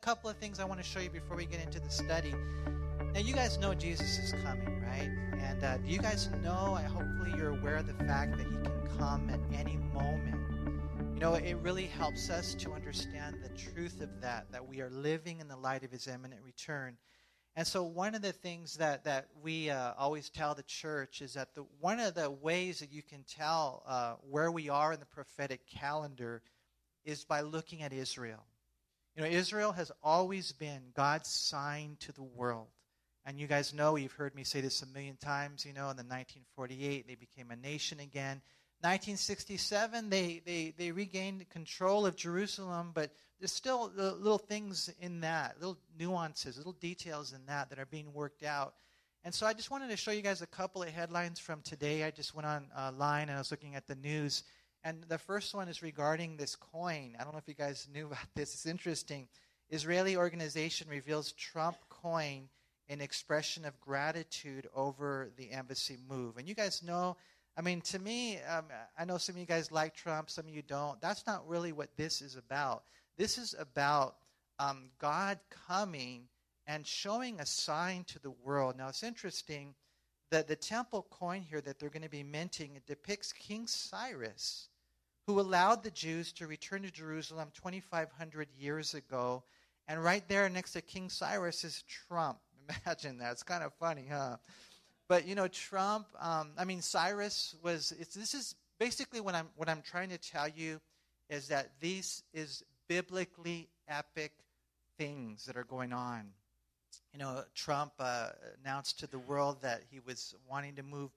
couple of things I want to show you before we get into the study. Now, you guys know Jesus is coming, right? And uh, do you guys know? I hopefully you're aware of the fact that He can come at any moment. You know, it really helps us to understand the truth of that, that we are living in the light of His imminent return. And so, one of the things that that we uh, always tell the church is that the one of the ways that you can tell uh, where we are in the prophetic calendar is by looking at Israel. You know, Israel has always been God's sign to the world. And you guys know, you've heard me say this a million times, you know, in the 1948, they became a nation again. 1967, they, they, they regained control of Jerusalem, but there's still little things in that, little nuances, little details in that that are being worked out. And so I just wanted to show you guys a couple of headlines from today. I just went online and I was looking at the news. And the first one is regarding this coin. I don't know if you guys knew about this. It's interesting. Israeli organization reveals Trump coin in expression of gratitude over the embassy move. And you guys know, I mean, to me, um, I know some of you guys like Trump, some of you don't. That's not really what this is about. This is about um, God coming and showing a sign to the world. Now, it's interesting that the temple coin here that they're going to be minting depicts King Cyrus who allowed the Jews to return to Jerusalem 2,500 years ago. And right there next to King Cyrus is Trump. Imagine that. It's kind of funny, huh? But you know, Trump. Um, I mean, Cyrus was. this is basically what I'm what I'm trying to tell you is that this is biblically epic things that are going on. You know, Trump uh, announced to the world that he was wanting to move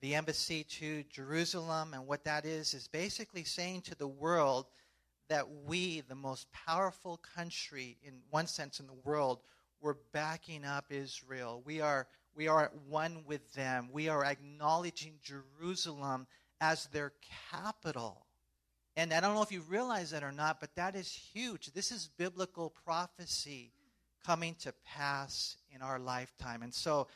the embassy to Jerusalem. And what that is, is basically saying to the world that we, the most powerful country in one sense in the world, we're backing up Israel. We are, we are at one with them. We are acknowledging Jerusalem as their capital. And I don't know if you realize that or not, but that is huge. This is biblical prophecy coming to pass in our lifetime. And so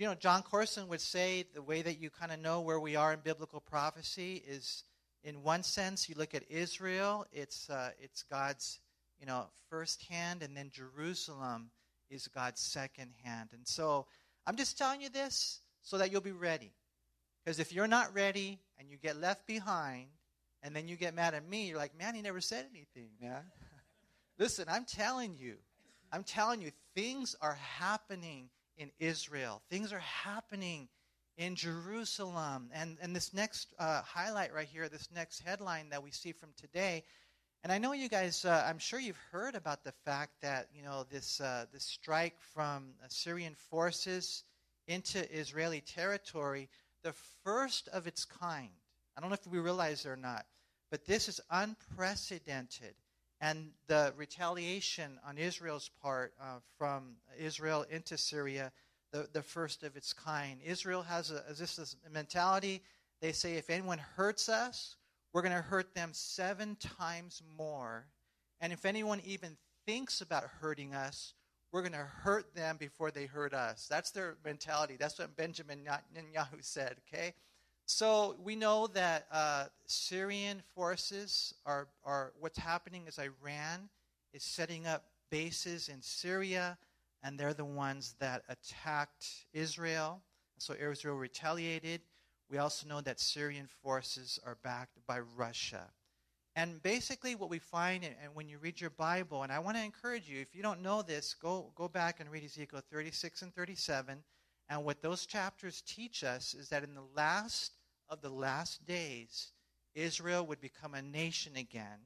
you know, Jon Courson would say the way that you kind of know where we are in biblical prophecy is, in one sense, you look at Israel, it's, uh, it's God's, you know, first hand, and then Jerusalem is God's second hand. And so I'm just telling you this so that you'll be ready. Because if you're not ready and you get left behind, and then you get mad at me, you're like, man, he never said anything, man. Listen, I'm telling you, I'm telling you, things are happening in Israel. Things are happening in Jerusalem. And, and this next uh, highlight right here, this next headline that we see from today, and I know you guys, uh, I'm sure you've heard about the fact that, you know, this, uh, this strike from Syrian forces into Israeli territory, the first of its kind. I don't know if we realize it or not, but this is unprecedented and the retaliation on Israel's part uh, from Israel into Syria, the, the first of its kind. Israel has a, this, this mentality. They say if anyone hurts us, we're going to hurt them seven times more. And if anyone even thinks about hurting us, we're going to hurt them before they hurt us. That's their mentality. That's what Benjamin Netanyahu said, okay? So we know that uh, Syrian forces are, are, what's happening is Iran is setting up bases in Syria, and they're the ones that attacked Israel. So Israel retaliated. We also know that Syrian forces are backed by Russia. And basically, what we find, and when you read your Bible, and I want to encourage you, if you don't know this, go, go back and read Ezekiel 36 and 37. And what those chapters teach us is that in the last of the last days, Israel would become a nation again.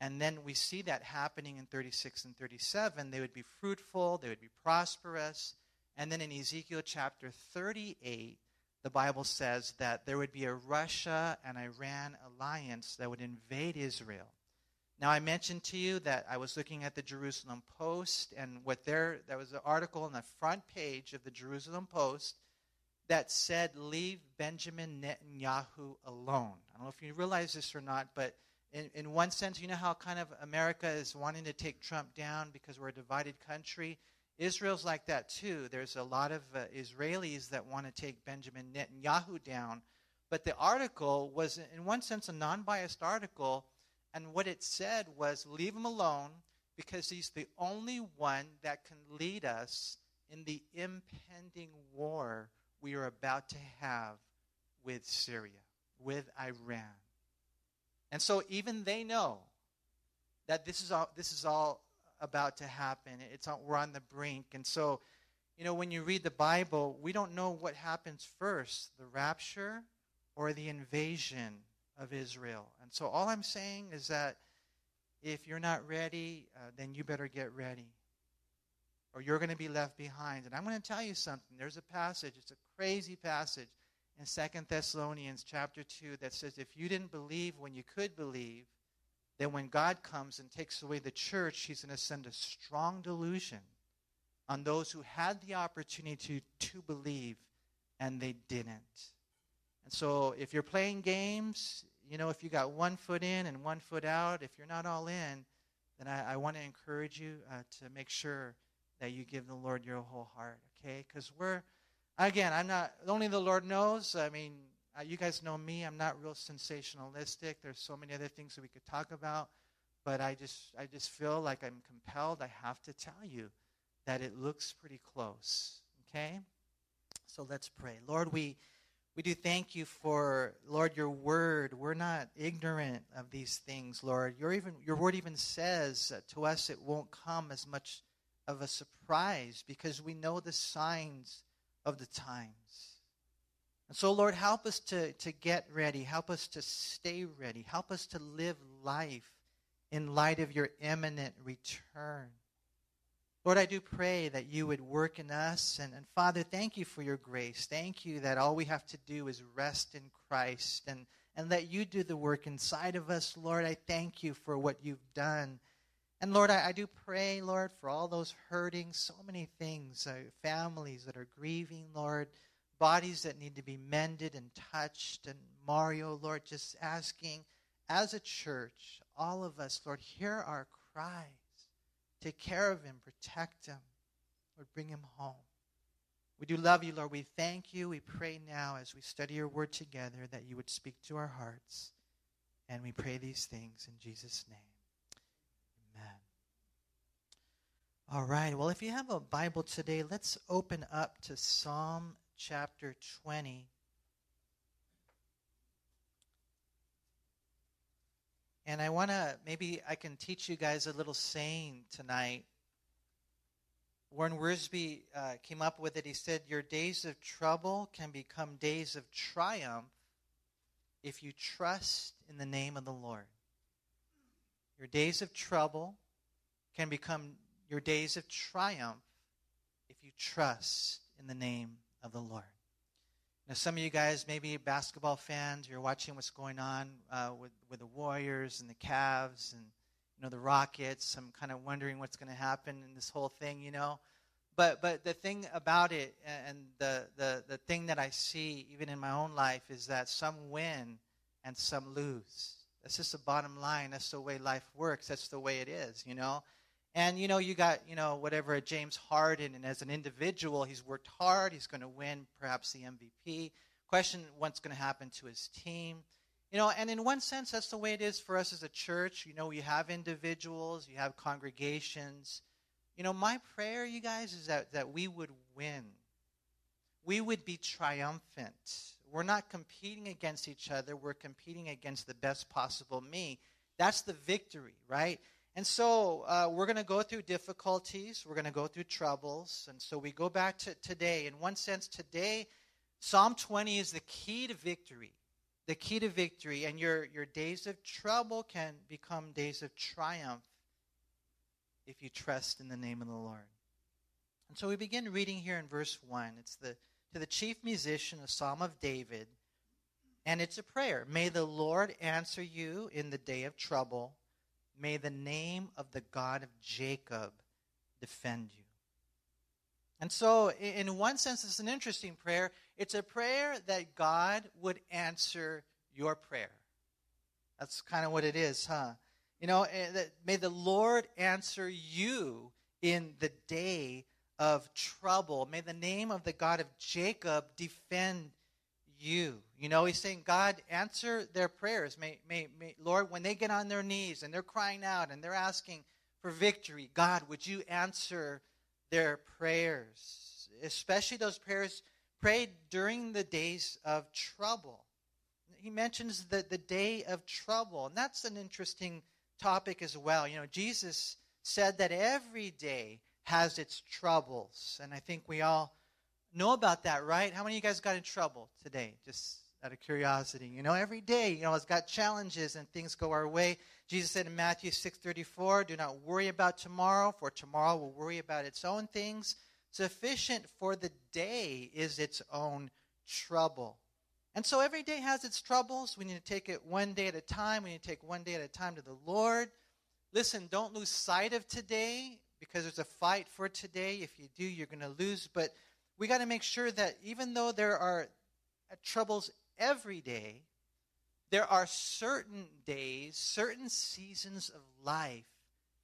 And then we see that happening in 36 and 37. They would be fruitful, they would be prosperous. And then in Ezekiel chapter 38, the Bible says that there would be a Russia and Iran alliance that would invade Israel. Now, I mentioned to you that I was looking at the Jerusalem Post, and what there, there was an article on the front page of the Jerusalem Post that said, Leave Benjamin Netanyahu alone. I don't know if you realize this or not, but in, in one sense, you know how kind of America is wanting to take Trump down because we're a divided country? Israel's like that too. There's a lot of uh, Israelis that want to take Benjamin Netanyahu down. But the article was, in one sense, a non biased article. And what it said was leave him alone because he's the only one that can lead us in the impending war we are about to have with Syria, with Iran. And so even they know that this is all this is all about to happen. It's on, we're on the brink. And so, you know, when you read the Bible, we don't know what happens first, the rapture or the invasion of Israel. And so all I'm saying is that if you're not ready, uh, then you better get ready. Or you're going to be left behind. And I'm going to tell you something. There's a passage, it's a crazy passage in Second Thessalonians chapter 2 that says if you didn't believe when you could believe, then when God comes and takes away the church, he's going to send a strong delusion on those who had the opportunity to, to believe and they didn't. And so if you're playing games, you know, if you got one foot in and one foot out, if you're not all in, then I, I want to encourage you uh, to make sure that you give the Lord your whole heart, okay? Because we're, again, I'm not, only the Lord knows. I mean, uh, you guys know me. I'm not real sensationalistic. There's so many other things that we could talk about, but I just, I just feel like I'm compelled. I have to tell you that it looks pretty close, okay? So let's pray. Lord, we we do thank you for, Lord, your word. We're not ignorant of these things, Lord. Your, even, your word even says to us it won't come as much of a surprise because we know the signs of the times. And so, Lord, help us to, to get ready. Help us to stay ready. Help us to live life in light of your imminent return. Lord, I do pray that you would work in us. And, and Father, thank you for your grace. Thank you that all we have to do is rest in Christ and, and let you do the work inside of us. Lord, I thank you for what you've done. And Lord, I, I do pray, Lord, for all those hurting, so many things, uh, families that are grieving, Lord, bodies that need to be mended and touched. And Mario, Lord, just asking, as a church, all of us, Lord, hear our cry. Take care of him, protect him. Lord, bring him home. We do love you, Lord. We thank you. We pray now as we study your word together that you would speak to our hearts. And we pray these things in Jesus' name. Amen. All right. Well, if you have a Bible today, let's open up to Psalm chapter 20. And I want to, maybe I can teach you guys a little saying tonight. Warren Wiersbe uh, came up with it. He said, Your days of trouble can become days of triumph if you trust in the name of the Lord. Your days of trouble can become your days of triumph if you trust in the name of the Lord. Now, some of you guys, maybe basketball fans, you're watching what's going on uh, with, with the Warriors and the Cavs and you know the Rockets. I'm kind of wondering what's going to happen in this whole thing, you know. But but the thing about it, and the, the the thing that I see even in my own life is that some win and some lose. That's just the bottom line. That's the way life works. That's the way it is, you know. And you know, you got you know whatever James Harden, and as an individual, he's worked hard. He's going to win perhaps the MVP. Question: What's going to happen to his team? You know, and in one sense, that's the way it is for us as a church. You know, you have individuals, you have congregations. You know, my prayer, you guys, is that that we would win. We would be triumphant. We're not competing against each other. We're competing against the best possible me. That's the victory, right? And so uh, we're going to go through difficulties, we're going to go through troubles. And so we go back to today. In one sense, today, Psalm 20 is the key to victory. The key to victory. And your, your days of trouble can become days of triumph if you trust in the name of the Lord. And so we begin reading here in verse 1. It's the to the chief musician, a psalm of David, and it's a prayer. May the Lord answer you in the day of trouble. May the name of the God of Jacob defend you. And so, in one sense, it's an interesting prayer. It's a prayer that God would answer your prayer. That's kind of what it is, huh? You know, eh, may the Lord answer you in the day of trouble. May the name of the God of Jacob defend you. You know, he's saying, God, answer their prayers. May, may, may, Lord, when they get on their knees and they're crying out and they're asking for victory. God, would you answer their prayers, especially those prayers prayed during the days of trouble? He mentions the, the day of trouble, and that's an interesting topic as well. You know, Jesus said that every day has its troubles, and I think we all know about that, right? How many of you guys got in trouble today? Just out of curiosity. You know, every day, you know, it's got challenges and things go our way. Jesus said in Matthew 6:34, "Do not worry about tomorrow, for tomorrow will worry about its own things. Sufficient for the day is its own trouble." And so every day has its troubles. We need to take it one day at a time. We need to take one day at a time to the Lord. Listen, don't lose sight of today because there's a fight for today. If you do, you're going to lose. But we got to make sure that even though there are uh, troubles every day, there are certain days, certain seasons of life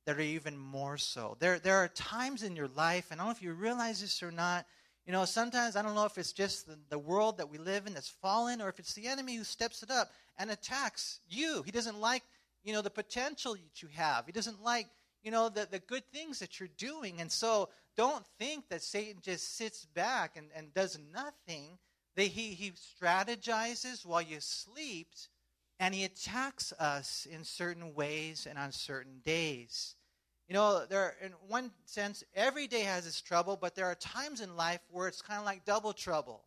that are even more so. There, there are times in your life, and I don't know if you realize this or not. You know, sometimes I don't know if it's just the, the world that we live in that's fallen, or if it's the enemy who steps it up and attacks you. He doesn't like, you know, the potential that you have. He doesn't like, you know, the, the good things that you're doing. And so don't think that Satan just sits back and, and does nothing that he, he strategizes while you sleep, and he attacks us in certain ways and on certain days. You know, there in one sense, every day has its trouble, but there are times in life where it's kind of like double trouble.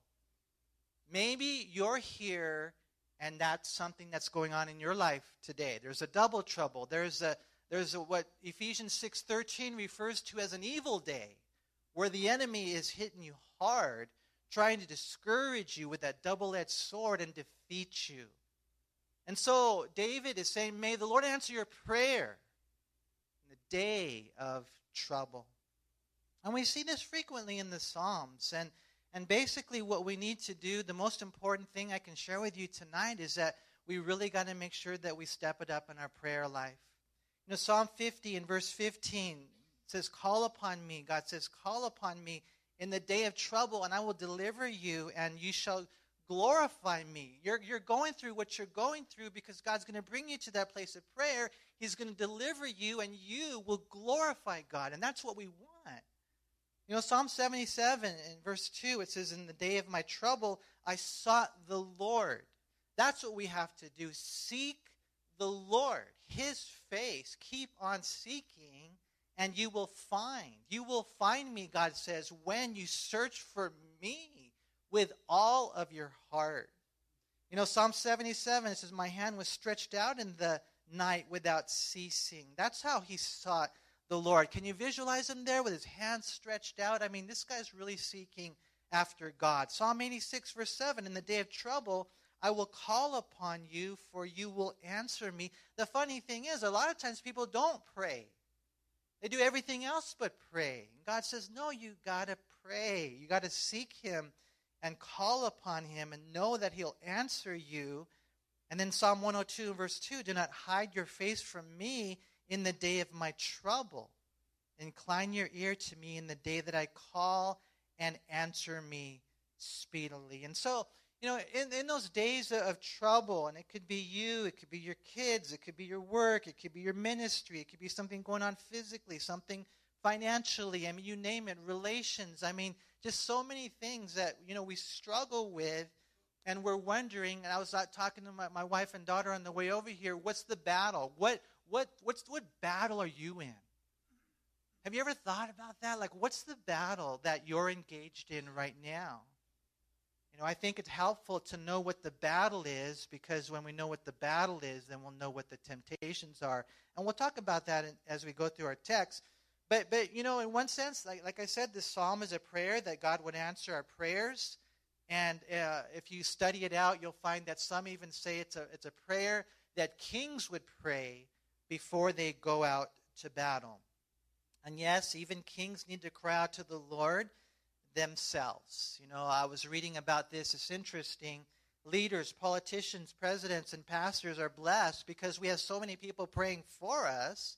Maybe you're here and that's something that's going on in your life today. There's a double trouble. There's a there's a, what Ephesians 6:13 refers to as an evil day where the enemy is hitting you hard trying to discourage you with that double edged sword and defeat you. And so David is saying, May the Lord answer your prayer in the day of trouble. And we see this frequently in the Psalms. And, and basically, what we need to do, the most important thing I can share with you tonight is that we really got to make sure that we step it up in our prayer life. You know, Psalm 50 in verse 15 says, Call upon me. God says, Call upon me in the day of trouble, and I will deliver you, and you shall glorify me. You're, you're going through what you're going through because God's going to bring you to that place of prayer. He's going to deliver you, and you will glorify God. And that's what we want. You know, Psalm 77 in verse 2, it says, In the day of my trouble, I sought the Lord. That's what we have to do. Seek the Lord, his face. Keep on seeking and you will find. You will find me, God says, when you search for me with all of your heart. You know, Psalm 77 says, My hand was stretched out in the night without ceasing. That's how he sought the Lord. Can you visualize him there with his hands stretched out? I mean, this guy's really seeking after God. Psalm 86, verse 7 In the day of trouble, I will call upon you, for you will answer me. The funny thing is, a lot of times people don't pray. They do everything else but pray. God says, No, you got to pray. You got to seek Him and call upon Him and know that He'll answer you. And then Psalm 102, verse 2 Do not hide your face from me in the day of my trouble. Incline your ear to me in the day that I call and answer me speedily. And so, you know, in, in those days of trouble, and it could be you, it could be your kids, it could be your work, it could be your ministry, it could be something going on physically, something financially, I mean, you name it, relations, I mean, just so many things that, you know, we struggle with, and we're wondering, and I was uh, talking to my, my wife and daughter on the way over here, what's the battle? What, what, what's, what battle are you in? Have you ever thought about that? Like, what's the battle that you're engaged in right now? You know, I think it's helpful to know what the battle is because when we know what the battle is, then we'll know what the temptations are. And we'll talk about that as we go through our text. But, but you know, in one sense, like, like I said, this psalm is a prayer that God would answer our prayers. And uh, if you study it out, you'll find that some even say it's a, it's a prayer that kings would pray before they go out to battle. And yes, even kings need to cry out to the Lord themselves. You know, I was reading about this. It's interesting. Leaders, politicians, presidents, and pastors are blessed because we have so many people praying for us.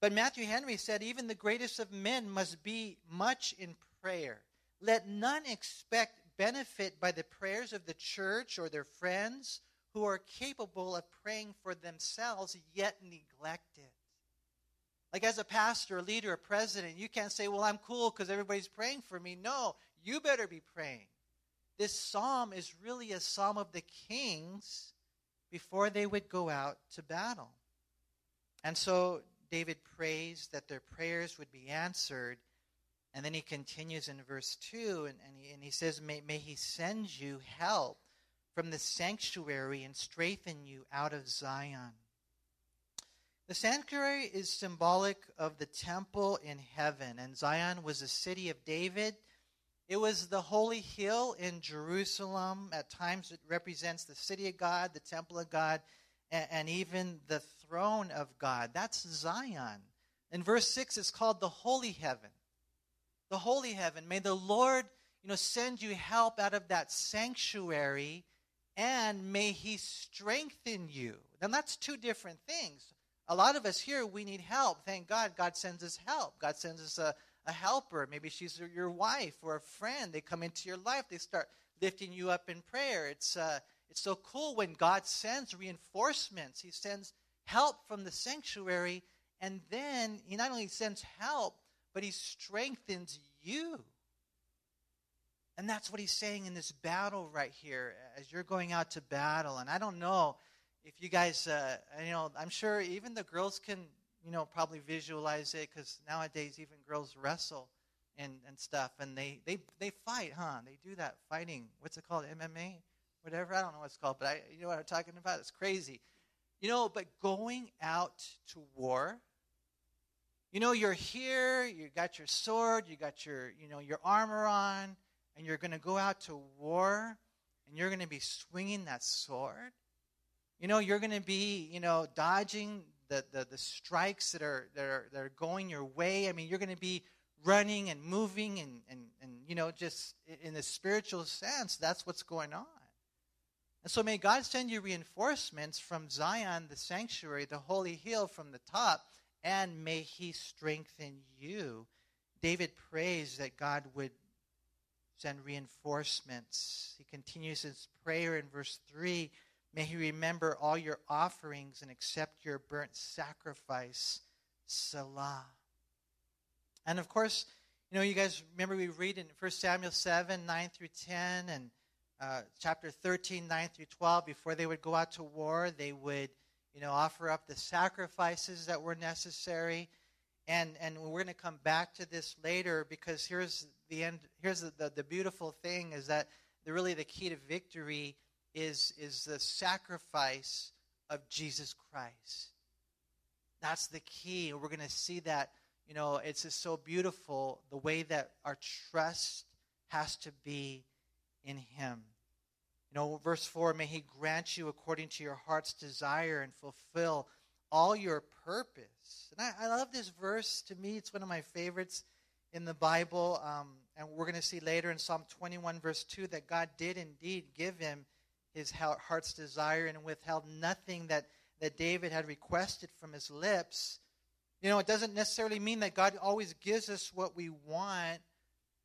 But Matthew Henry said, even the greatest of men must be much in prayer. Let none expect benefit by the prayers of the church or their friends who are capable of praying for themselves, yet neglect it. Like as a pastor, a leader, a president, you can't say, Well, I'm cool because everybody's praying for me. No, you better be praying. This psalm is really a psalm of the kings before they would go out to battle. And so David prays that their prayers would be answered. And then he continues in verse 2 and, and, he, and he says, may, may he send you help from the sanctuary and strengthen you out of Zion. The sanctuary is symbolic of the temple in heaven, and Zion was the city of David. It was the holy hill in Jerusalem. At times, it represents the city of God, the temple of God, and, and even the throne of God. That's Zion. In verse 6, it's called the holy heaven. The holy heaven. May the Lord, you know, send you help out of that sanctuary, and may He strengthen you. Now, that's two different things a lot of us here, we need help. Thank God, God sends us help. God sends us a, a helper. Maybe she's your wife or a friend. They come into your life, they start lifting you up in prayer. It's, uh, it's so cool when God sends reinforcements. He sends help from the sanctuary, and then He not only sends help, but He strengthens you. And that's what He's saying in this battle right here as you're going out to battle. And I don't know if you guys, uh, you know, I'm sure even the girls can, you know, probably visualize it because nowadays even girls wrestle and, and stuff, and they, they they fight, huh? They do that fighting. What's it called? MMA, whatever. I don't know what it's called, but I, you know what I'm talking about. It's crazy, you know. But going out to war, you know, you're here. You got your sword. You got your, you know, your armor on, and you're going to go out to war, and you're going to be swinging that sword you know, you're going to be, you know, dodging the, the, the strikes that are, that, are, that are going your way. I mean, you're going to be running and moving and, and, and, you know, just in the spiritual sense, that's what's going on. And so may God send you reinforcements from Zion, the sanctuary, the holy hill from the top, and may he strengthen you. David prays that God would send reinforcements. He continues his prayer in verse 3 May he remember all your offerings and accept your burnt sacrifice. Selah. And of course, you know, you guys remember we read in 1 Samuel 7, 9 through 10, and uh, chapter 13, 9 through 12, before they would go out to war, they would, you know, offer up the sacrifices that were necessary. And, and we're going to come back to this later because here's the end, here's the, the, the beautiful thing is that the, really the key to victory is, is the sacrifice of Jesus Christ. That's the key. We're going to see that, you know, it's just so beautiful the way that our trust has to be in Him. You know, verse 4 may He grant you according to your heart's desire and fulfill all your purpose. And I, I love this verse. To me, it's one of my favorites in the Bible. Um, and we're going to see later in Psalm 21, verse 2, that God did indeed give him his heart's desire and withheld nothing that, that David had requested from his lips. You know, it doesn't necessarily mean that God always gives us what we want.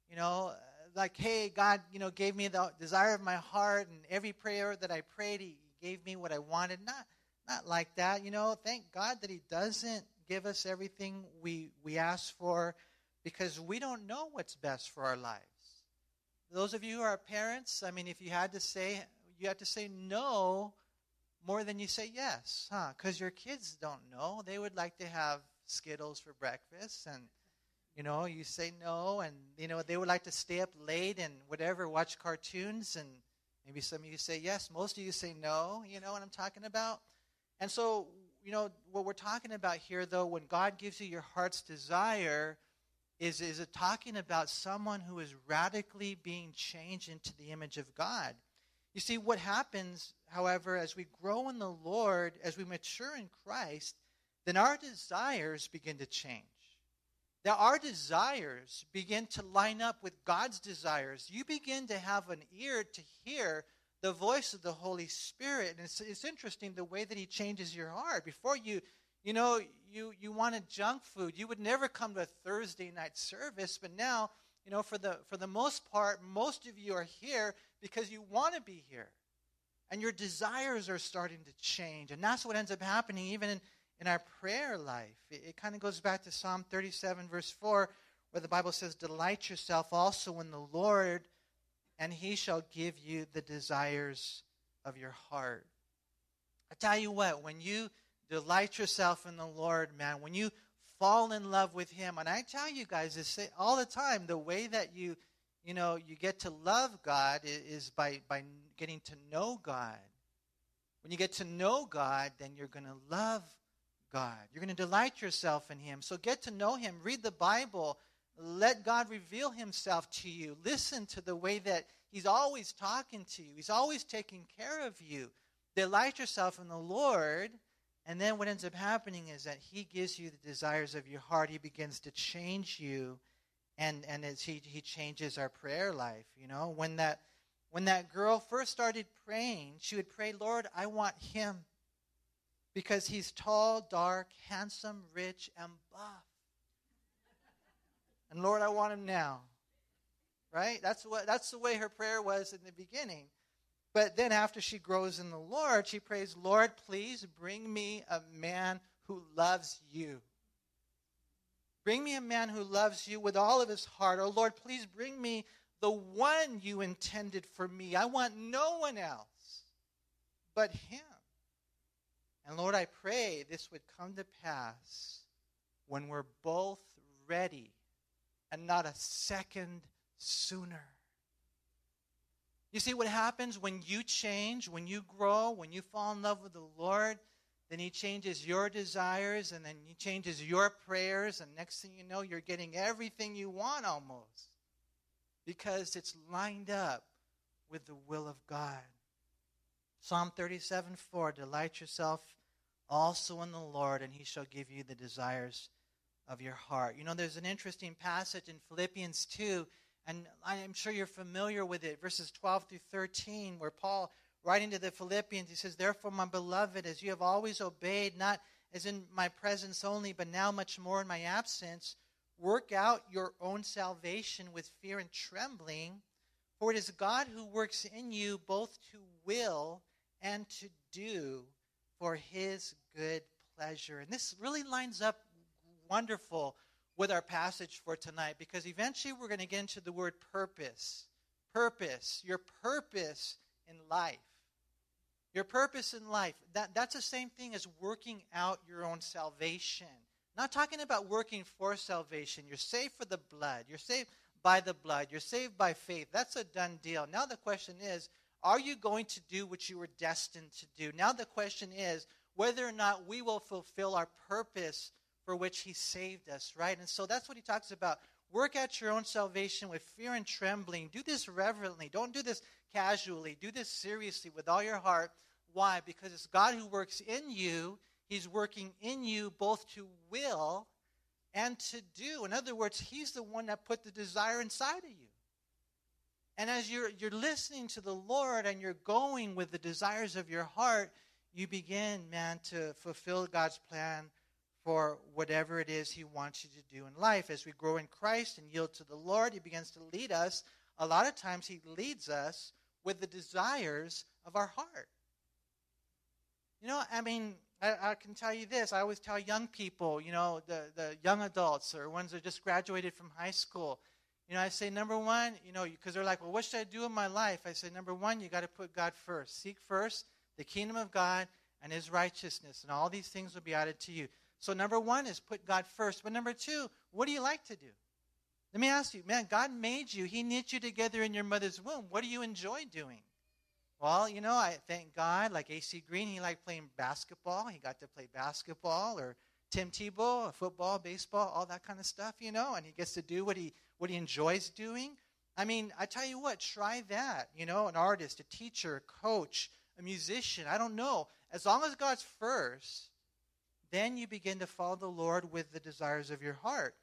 You know, uh, like, hey, God, you know, gave me the desire of my heart, and every prayer that I prayed, He gave me what I wanted. Not, not like that. You know, thank God that He doesn't give us everything we we ask for, because we don't know what's best for our lives. Those of you who are parents, I mean, if you had to say, you have to say no more than you say yes, huh? Because your kids don't know. They would like to have Skittles for breakfast, and you know, you say no, and you know, they would like to stay up late and whatever, watch cartoons, and maybe some of you say yes. Most of you say no. You know what I'm talking about? And so, you know, what we're talking about here, though, when God gives you your heart's desire, is is it talking about someone who is radically being changed into the image of God? You see, what happens, however, as we grow in the Lord, as we mature in Christ, then our desires begin to change. Now, our desires begin to line up with God's desires. You begin to have an ear to hear the voice of the Holy Spirit. And it's, it's interesting the way that He changes your heart. Before you, you know, you, you wanted junk food. You would never come to a Thursday night service, but now, you know, for the, for the most part, most of you are here because you want to be here. And your desires are starting to change. And that's what ends up happening even in, in our prayer life. It, it kind of goes back to Psalm 37, verse 4, where the Bible says, Delight yourself also in the Lord, and he shall give you the desires of your heart. I tell you what, when you delight yourself in the Lord, man, when you fall in love with him, and I tell you guys this all the time, the way that you, you know, you get to love God is by, by getting to know God. When you get to know God, then you're going to love God. You're going to delight yourself in Him. So get to know Him. Read the Bible. Let God reveal Himself to you. Listen to the way that He's always talking to you, He's always taking care of you. Delight yourself in the Lord. And then what ends up happening is that He gives you the desires of your heart. He begins to change you. And, and as he, he changes our prayer life, you know, when that when that girl first started praying, she would pray, Lord, I want him because he's tall, dark, handsome, rich, and buff. And Lord, I want him now. Right? That's what that's the way her prayer was in the beginning. But then after she grows in the Lord, she prays, Lord, please bring me a man who loves you. Bring me a man who loves you with all of his heart. Oh Lord, please bring me the one you intended for me. I want no one else but him. And Lord, I pray this would come to pass when we're both ready and not a second sooner. You see what happens when you change, when you grow, when you fall in love with the Lord? Then He changes your desires and then He changes your prayers, and next thing you know, you're getting everything you want almost because it's lined up with the will of God. Psalm 37 4 Delight yourself also in the Lord, and he shall give you the desires of your heart. You know, there's an interesting passage in Philippians 2, and I'm sure you're familiar with it, verses 12 through 13, where Paul, writing to the Philippians, he says, Therefore, my beloved, as you have always obeyed, not as in my presence only, but now much more in my absence, Work out your own salvation with fear and trembling, for it is God who works in you both to will and to do for his good pleasure. And this really lines up wonderful with our passage for tonight because eventually we're going to get into the word purpose. Purpose, your purpose in life. Your purpose in life. That, that's the same thing as working out your own salvation. Not talking about working for salvation. You're saved for the blood. You're saved by the blood. You're saved by faith. That's a done deal. Now the question is, are you going to do what you were destined to do? Now the question is whether or not we will fulfill our purpose for which he saved us, right? And so that's what he talks about. Work out your own salvation with fear and trembling. Do this reverently. Don't do this casually. Do this seriously with all your heart. Why? Because it's God who works in you He's working in you both to will and to do. In other words, He's the one that put the desire inside of you. And as you're, you're listening to the Lord and you're going with the desires of your heart, you begin, man, to fulfill God's plan for whatever it is He wants you to do in life. As we grow in Christ and yield to the Lord, He begins to lead us. A lot of times, He leads us with the desires of our heart. You know, I mean, I, I, can tell you this. I always tell young people, you know, the, the young adults or ones that just graduated from high school, you know, I say, number one, you know, because they're like, well, what should I do in my life? I say, number one, you got to put God first. Seek first the kingdom of God and his righteousness, and all these things will be added to you. So, number one is put God first. But number two, what do you like to do? Let me ask you, man, God made you. He knit you together in your mother's womb. What do you enjoy doing? Well, you know, I thank God, like AC Green, he liked playing basketball. He got to play basketball, or Tim Tebow, football, baseball, all that kind of stuff, you know, and he gets to do what he what he enjoys doing. I mean, I tell you what, try that. You know, an artist, a teacher, a coach, a musician, I don't know. As long as God's first, then you begin to follow the Lord with the desires of your heart.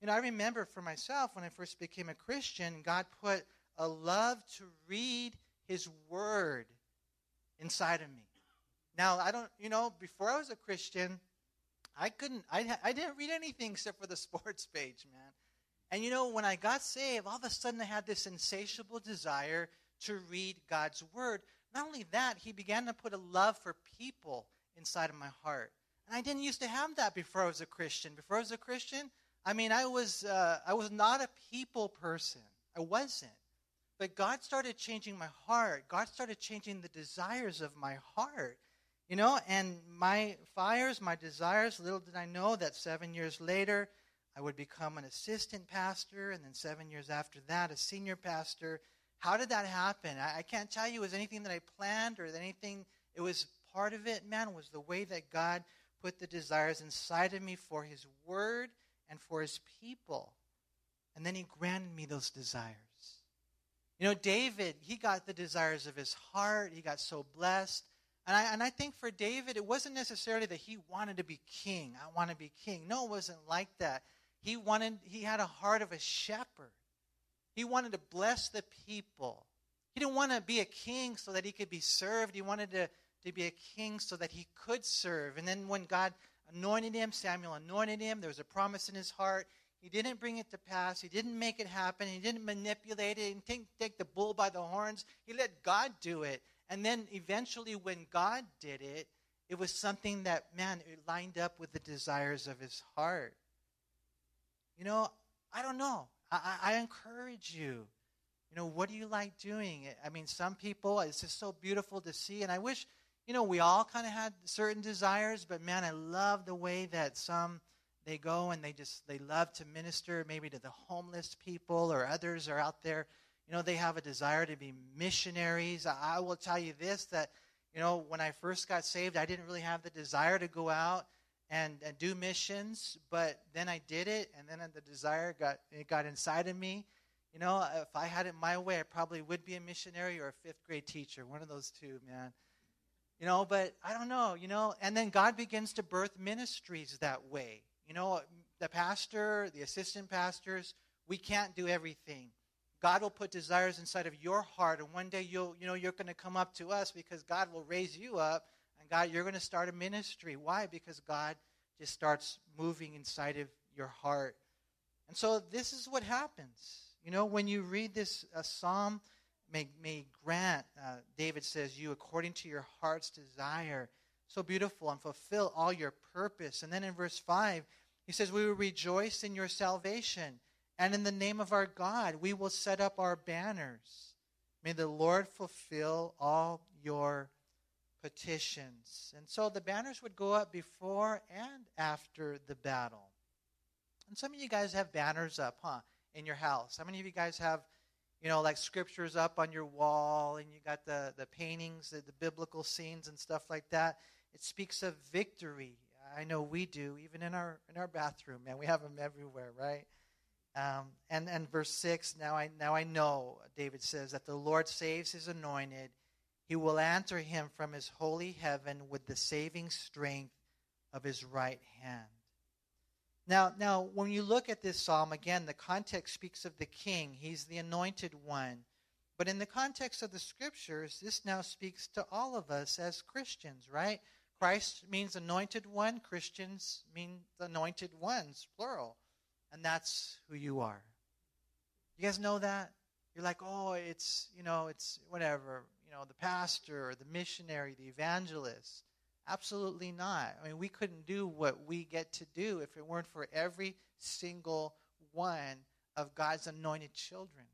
You know, I remember for myself when I first became a Christian, God put a love to read his Word inside of me. Now, I don't, you know, before I was a Christian, I couldn't, I, I didn't read anything except for the sports page, man. And you know, when I got saved, all of a sudden I had this insatiable desire to read God's Word. Not only that, He began to put a love for people inside of my heart. And I didn't used to have that before I was a Christian. Before I was a Christian, I mean, I was, uh, I was not a people person. I wasn't. But God started changing my heart. God started changing the desires of my heart. You know, and my fires, my desires, little did I know that seven years later, I would become an assistant pastor, and then seven years after that, a senior pastor. How did that happen? I, I can't tell you it was anything that I planned or anything. It was part of it, man, was the way that God put the desires inside of me for His Word and for His people. And then He granted me those desires. You know, David, he got the desires of his heart. He got so blessed. And I, and I think for David, it wasn't necessarily that he wanted to be king. I want to be king. No, it wasn't like that. He wanted, he had a heart of a shepherd. He wanted to bless the people. He didn't want to be a king so that he could be served. He wanted to, to be a king so that he could serve. And then when God anointed him, Samuel anointed him, there was a promise in his heart. He didn't bring it to pass. He didn't make it happen. He didn't manipulate it. He didn't take, the bull by the horns. He let God do it. And then eventually, when God did it, it was something that, man, it lined up with the desires of his heart. You know, I don't know. I, I, encourage you. You know, what do you like doing? I mean, some people, it's just so beautiful to see. And I wish, you know, we all kind of had certain desires, but man, I love the way that some they go and they just they love to minister maybe to the homeless people or others are out there you know they have a desire to be missionaries i, will tell you this that you know when i first got saved i didn't really have the desire to go out and, and do missions, but then I did it, and then the desire got it got inside of me. You know, if I had it my way, I probably would be a missionary or a fifth grade teacher, one of those two, man. You know, but I don't know, you know, and then God begins to birth ministries that way. You know, the pastor, the assistant pastors, we can't do everything. God will put desires inside of your heart, and one day you'll, you know, you're going to come up to us because God will raise you up and God, you're going to start a ministry. Why? Because God just starts moving inside of your heart. And so this is what happens. You know, when you read this uh, psalm, may, may grant, uh, David says, you according to your heart's desire. So beautiful and fulfill all your purpose. And then in verse 5, he says, We will rejoice in your salvation. And in the name of our God, we will set up our banners. May the Lord fulfill all your petitions. And so the banners would go up before and after the battle. And some of you guys have banners up, huh, in your house. How many of you guys have, you know, like scriptures up on your wall and you got the, the paintings, the, the biblical scenes and stuff like that? It speaks of victory. I know we do, even in our in our bathroom, man. We have them everywhere, right? Um, and and verse six. Now I now I know David says that the Lord saves His anointed. He will answer him from his holy heaven with the saving strength of his right hand. Now, now, when you look at this psalm, again, the context speaks of the king. He's the anointed one. But in the context of the scriptures, this now speaks to all of us as Christians, right? Christ means anointed one, Christians mean the anointed ones, plural. And that's who you are. You guys know that? You're like, oh, it's, you know, it's whatever you know, the pastor or the missionary, the evangelist. Absolutely not. I mean, we couldn't do what we get to do if it weren't for every single one of God's anointed children.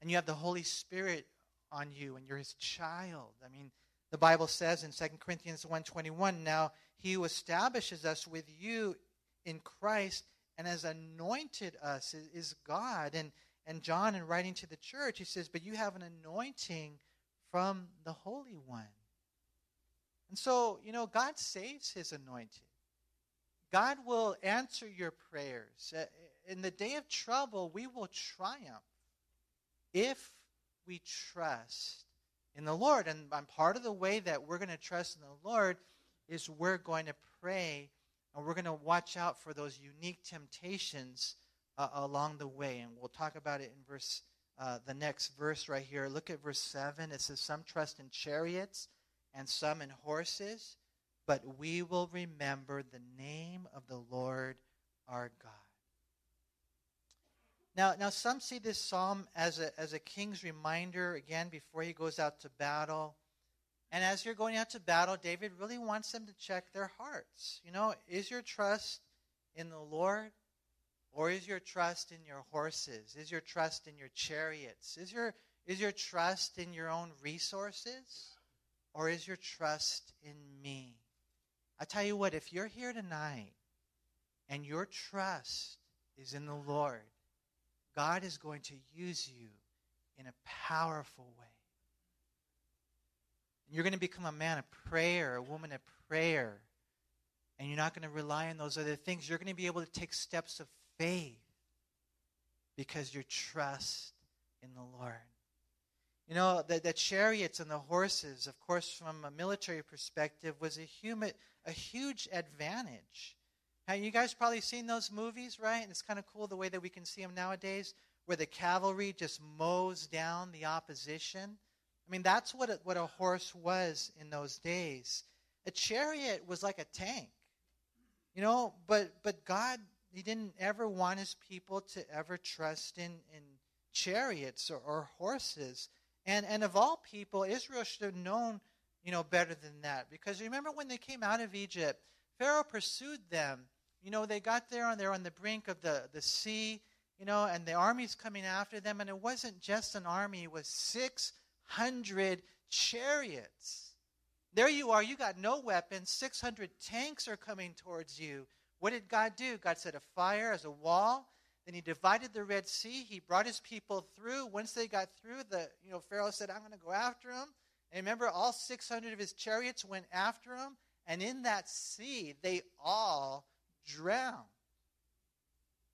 And you have the Holy Spirit on you and you're his child. I mean, the Bible says in 2 Corinthians 1:21, now he who establishes us with you in Christ and has anointed us is, is God. And and John in writing to the church, he says, "But you have an anointing from the Holy One. And so, you know, God saves his anointed. God will answer your prayers. Uh, in the day of trouble, we will triumph if we trust in the Lord. And part of the way that we're going to trust in the Lord is we're going to pray and we're going to watch out for those unique temptations uh, along the way. And we'll talk about it in verse uh, the next verse right here. Look at verse 7. It says, Some trust in chariots and some in horses, but we will remember the name of the Lord our God. Now, now some see this psalm as a, as a king's reminder, again, before he goes out to battle. And as you're going out to battle, David really wants them to check their hearts. You know, is your trust in the Lord? Or is your trust in your horses? Is your trust in your chariots? Is your, is your trust in your own resources? Or is your trust in me? I tell you what, if you're here tonight and your trust is in the Lord, God is going to use you in a powerful way. And you're going to become a man of prayer, a woman of prayer. And you're not going to rely on those other things. You're going to be able to take steps of faith because your trust in the Lord. You know, the, the chariots and the horses, of course, from a military perspective, was a, human, a huge advantage. Now, you guys probably seen those movies, right? And it's kind of cool the way that we can see them nowadays, where the cavalry just mows down the opposition. I mean, that's what a, what a horse was in those days. A chariot was like a tank, you know. But but God, He didn't ever want His people to ever trust in in chariots or, or horses. And, and of all people, Israel should have known, you know, better than that. Because remember when they came out of Egypt, Pharaoh pursued them. You know, they got there and they're on the brink of the, the sea, you know, and the army's coming after them. And it wasn't just an army, it was 600 chariots. There you are, you got no weapons, 600 tanks are coming towards you. What did God do? God set a fire as a wall then he divided the Red Sea. He brought his people through. Once they got through, the you know Pharaoh said, "I'm going to go after him." And remember, all 600 of his chariots went after him, and in that sea, they all drowned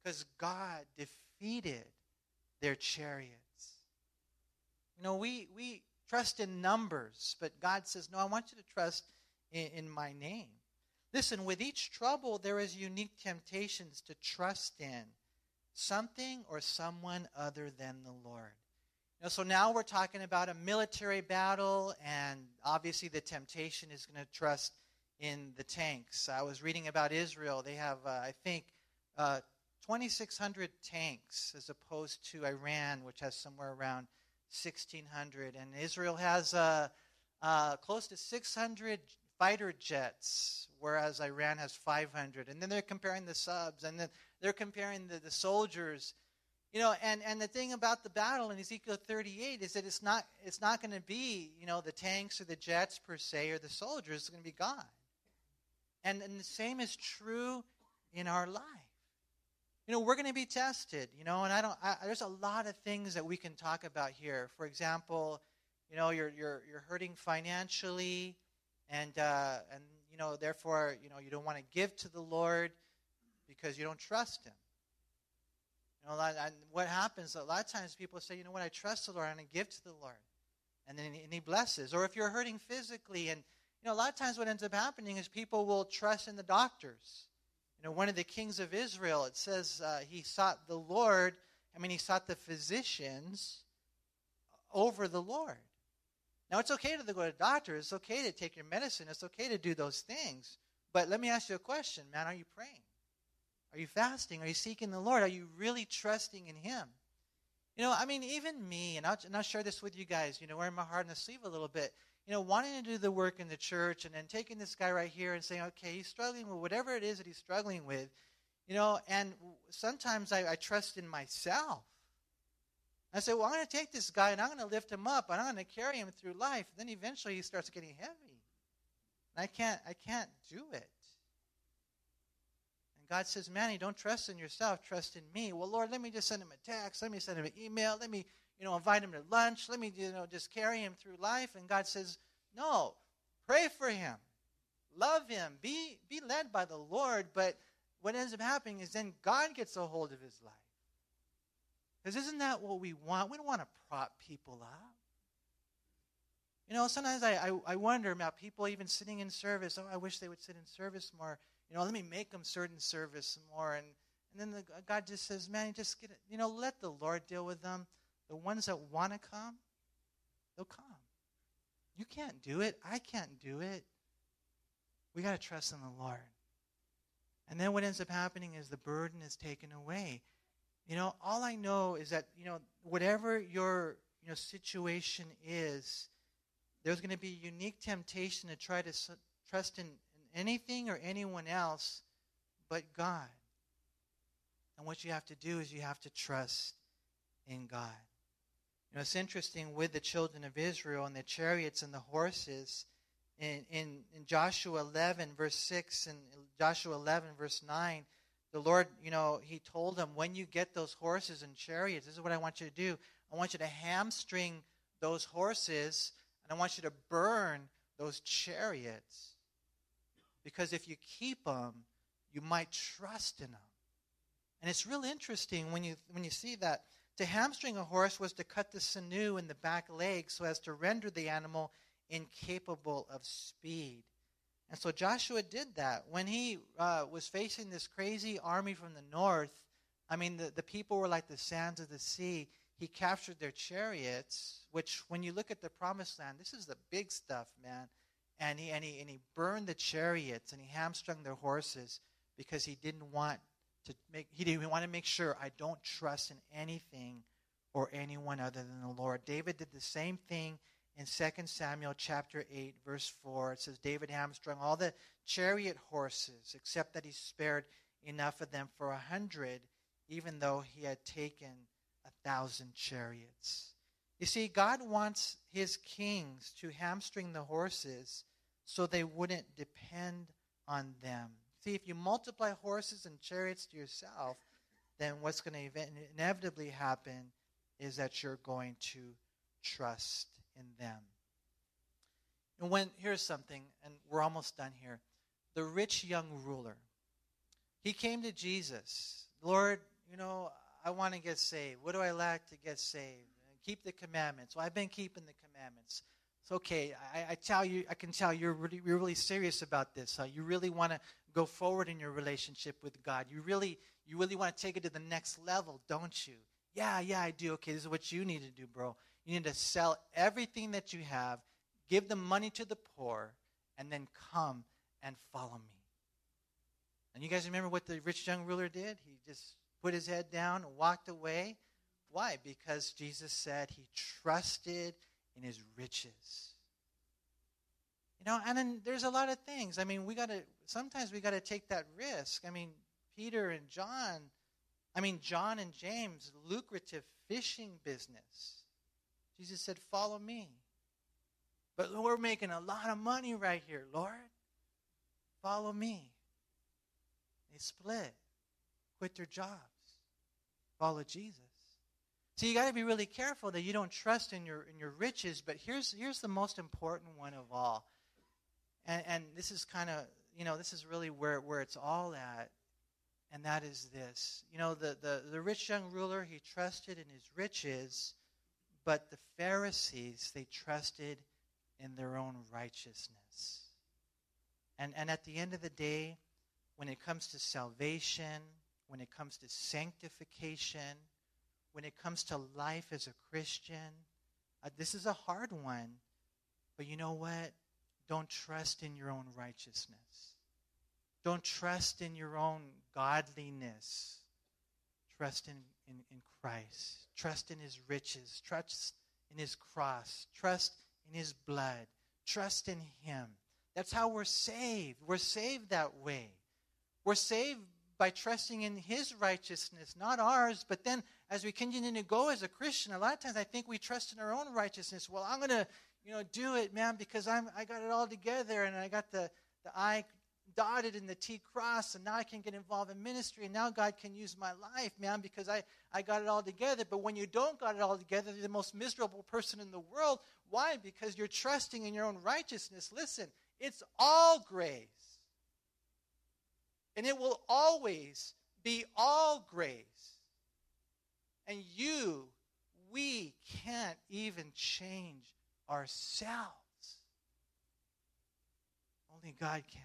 because God defeated their chariots. You know, we we trust in numbers, but God says, "No, I want you to trust in, in my name." Listen, with each trouble, there is unique temptations to trust in something or someone other than the Lord. So now we're talking about a military battle, and obviously the temptation is going to trust in the tanks. I was reading about Israel. They have, uh, I think, uh, 2,600 tanks as opposed to Iran, which has somewhere around 1,600. And Israel has uh, uh, close to 600 fighter jets, whereas Iran has 500. And then they're comparing the subs, and then they're comparing the, the soldiers. You know, and, and the thing about the battle in Ezekiel 38 is that it's not it's not going to be, you know, the tanks or the jets per se or the soldiers. It's going to be God. And, and the same is true in our life. You know, we're going to be tested, you know, and I don't, I, there's a lot of things that we can talk about here. For example, you know, you're, you're, you're hurting financially, and, uh, and, you know, therefore, you know, you don't want to give to the Lord because you don't trust Him. You know, and what happens a lot of times people say, you know what, I trust the Lord, and to give to the Lord. And then and he blesses. Or if you're hurting physically, and, you know, a lot of times what ends up happening is people will trust in the doctors. You know, one of the kings of Israel, it says uh, he sought the Lord, I mean, he sought the physicians over the Lord. Now, it's okay to go to doctor. It's okay to take your medicine. It's okay to do those things. But let me ask you a question, man. Are you praying? Are you fasting? Are you seeking the Lord? Are you really trusting in Him? You know, I mean, even me, and I'll, and I'll share this with you guys, you know, wearing my heart on the sleeve a little bit, you know, wanting to do the work in the church and then taking this guy right here and saying, okay, he's struggling with whatever it is that he's struggling with, you know, and sometimes I, I trust in myself. I say, well, I'm going to take this guy and I'm going to lift him up and I'm going to carry him through life. Then eventually he starts getting heavy. And I can't, I can't do it. God says, Manny, don't trust in yourself, trust in me. Well, Lord, let me just send him a text. Let me send him an email. Let me, you know, invite him to lunch. Let me, you know, just carry him through life. And God says, no, pray for him. Love him. Be, be led by the Lord. But what ends up happening is then God gets a hold of his life. Because isn't that what we want? We don't want to prop people up. You know, sometimes I, I, I wonder about people even sitting in service. Oh, I wish they would sit in service more you know, let me make them certain service more. And, and then the, God just says, man, just get it. You know, let the Lord deal with them. The ones that want to come, they'll come. You can't do it. I can't do it. We got to trust in the Lord. And then what ends up happening is the burden is taken away. You know, all I know is that, you know, whatever your you know situation is, there's going to be a unique temptation to try to trust in, in anything or anyone else but God. And what you have to do is you have to trust in God. You know, it's interesting with the children of Israel and the chariots and the horses. In, in, in Joshua 11, verse 6, and Joshua 11, verse 9, the Lord, you know, He told them, when you get those horses and chariots, this is what I want you to do. I want you to hamstring those horses, and I want you to burn those chariots. Because if you keep them, you might trust in them. And it's real interesting when you, when you see that. To hamstring a horse was to cut the sinew in the back leg so as to render the animal incapable of speed. And so Joshua did that. When he uh, was facing this crazy army from the north, I mean, the, the people were like the sands of the sea. He captured their chariots, which, when you look at the promised land, this is the big stuff, man. And he, and he, and he burned the chariots and he hamstrung their horses because he didn't want to make he didn't want to make sure I don't trust in anything or anyone other than the Lord. David did the same thing in 2 Samuel chapter 8 verse 4. It says David hamstrung all the chariot horses except that he spared enough of them for a hundred even though he had taken a thousand chariots. You see, God wants his kings to hamstring the horses so they wouldn't depend on them. See, if you multiply horses and chariots to yourself, then what's going to inevitably happen is that you're going to trust in them. And when here's something, and we're almost done here. The rich young ruler, he came to Jesus. Lord, you know, I want to get saved. What do I lack to get saved? Keep the commandments. Well, I've been keeping the commandments. It's okay. I, I tell you, I can tell you're really, you're really serious about this. Uh, you really want to go forward in your relationship with God. You really, you really want to take it to the next level, don't you? Yeah, yeah, I do. Okay, this is what you need to do, bro. You need to sell everything that you have, give the money to the poor, and then come and follow me. And you guys remember what the rich young ruler did? He just put his head down and walked away. Why? Because Jesus said he trusted in his riches. You know, and then there's a lot of things. I mean, we got to sometimes we got to take that risk. I mean, Peter and John, I mean John and James, lucrative fishing business. Jesus said, "Follow me." But we're making a lot of money right here, Lord. Follow me. They split, quit their jobs, follow Jesus. So you got to be really careful that you don't trust in your in your riches. But here's here's the most important one of all, and and this is kind of you know this is really where where it's all at, and that is this. You know the the the rich young ruler he trusted in his riches, but the Pharisees they trusted in their own righteousness. And and at the end of the day, when it comes to salvation, when it comes to sanctification when it comes to life as a Christian, uh, this is a hard one. But you know what? Don't trust in your own righteousness. Don't trust in your own godliness. Trust in, in, in Christ. Trust in his riches. Trust in his cross. Trust in his blood. Trust in him. That's how we're saved. We're saved that way. We're saved by trusting in his righteousness, not ours. But then as we continue to go as a Christian, a lot of times I think we trust in our own righteousness. Well, I'm going to, you know, do it, man, because I'm I got it all together and I got the the I dotted and the T crossed, and now I can get involved in ministry, and now God can use my life, man, because I, I got it all together. But when you don't got it all together, you're the most miserable person in the world. Why? Because you're trusting in your own righteousness. Listen, it's all grace. And it will always be all grace. And you, we can't even change ourselves. Only God can.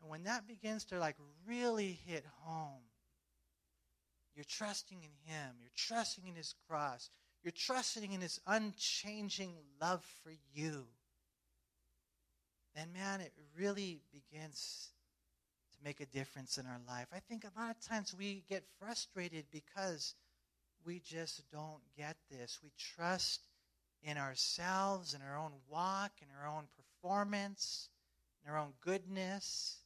And when that begins to like really hit home, you're trusting in Him, you're trusting in His cross, you're trusting in His unchanging love for you, then man, it really begins to make a difference in our life. I think a lot of times we get frustrated because we just don't get this. We trust in ourselves, in our own walk, in our own performance, in our own goodness.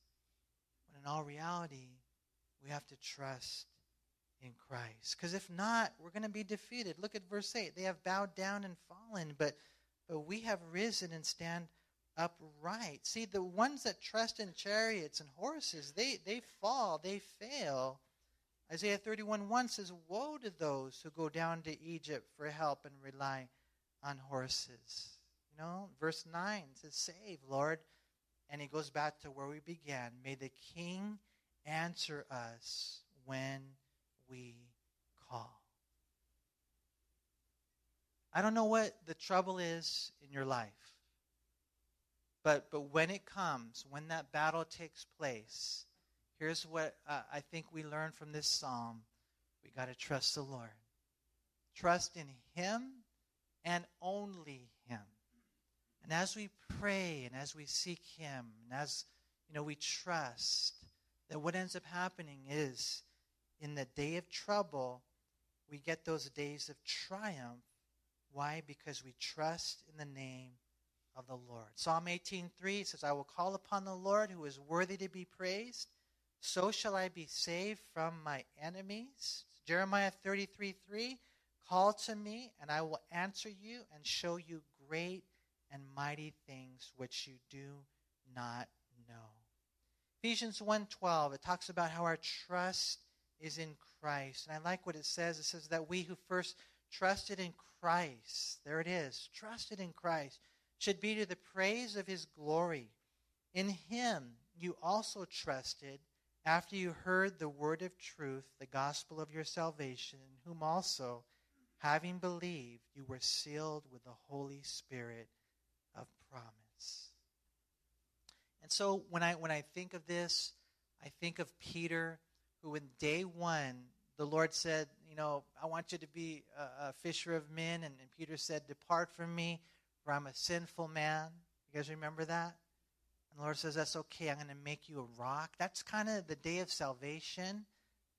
When in all reality, we have to trust in Christ. Because if not, we're going to be defeated. Look at verse 8. They have bowed down and fallen, but, but we have risen and stand upright. See, the ones that trust in chariots and horses, they, they fall, they fail. Isaiah 31 1 says, Woe to those who go down to Egypt for help and rely on horses. You know, verse 9 says, Save, Lord. And he goes back to where we began. May the king answer us when we call. I don't know what the trouble is in your life. But, but when it comes, when that battle takes place, here's what uh, I think we learn from this psalm we got to trust the Lord. Trust in Him and only Him. And as we pray and as we seek Him, and as you know, we trust that what ends up happening is in the day of trouble, we get those days of triumph. Why? Because we trust in the name of the Lord. Psalm 18:3 says, "I will call upon the Lord who is worthy to be praised. So shall I be saved from my enemies." Jeremiah 33:3, "Call to me, and I will answer you and show you great and mighty things which you do not know." Ephesians 1:12, it talks about how our trust is in Christ. And I like what it says. It says that we who first trusted in Christ, there it is, trusted in Christ should be to the praise of his glory. In him you also trusted after you heard the word of truth, the gospel of your salvation, in whom also, having believed, you were sealed with the Holy Spirit of promise. And so when I when I think of this, I think of Peter, who in day one the Lord said, you know, I want you to be a, a fisher of men, and, and Peter said, Depart from me, for I'm a sinful man. You guys remember that? And the Lord says, That's okay. I'm going to make you a rock. That's kind of the day of salvation.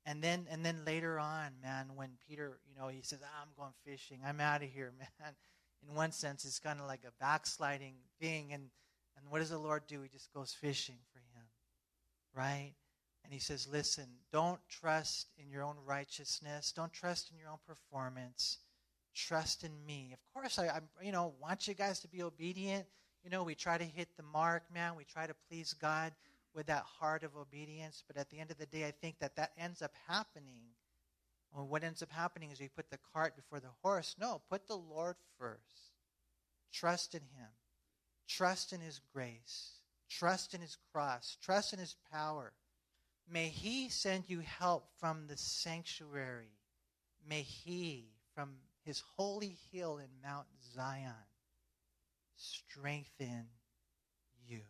And then and then later on, man, when Peter, you know, he says, ah, I'm going fishing. I'm out of here, man. In one sense, it's kind of like a backsliding thing. And, and what does the Lord do? He just goes fishing for him, right? And he says, Listen, don't trust in your own righteousness. Don't trust in your own performance trust in me. Of course, I, I you know want you guys to be obedient. You know, we try to hit the mark, man. We try to please God with that heart of obedience. But at the end of the day, I think that that ends up happening. Well, what ends up happening is we put the cart before the horse. No, put the Lord first. Trust in Him. Trust in His grace. Trust in His cross. Trust in His power. May He send you help from the sanctuary. May He, from his holy hill in Mount Zion strengthen you.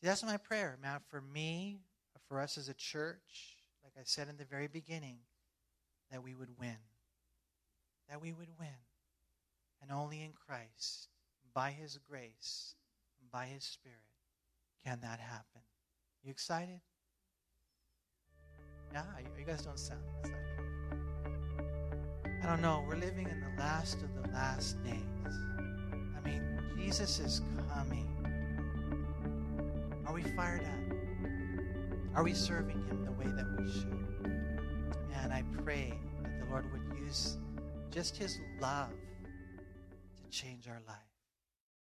See, that's my prayer, man, for me, for us as a church, like I said in the very beginning, that we would win. That we would win. And only in Christ, by his grace, by his spirit, can that happen. You excited? Yeah, you guys don't sound excited. I don't know. We're living in the last of the last days. I mean, Jesus is coming. Are we fired up? Are we serving Him the way that we should? And I pray that the Lord would use just His love to change our lives.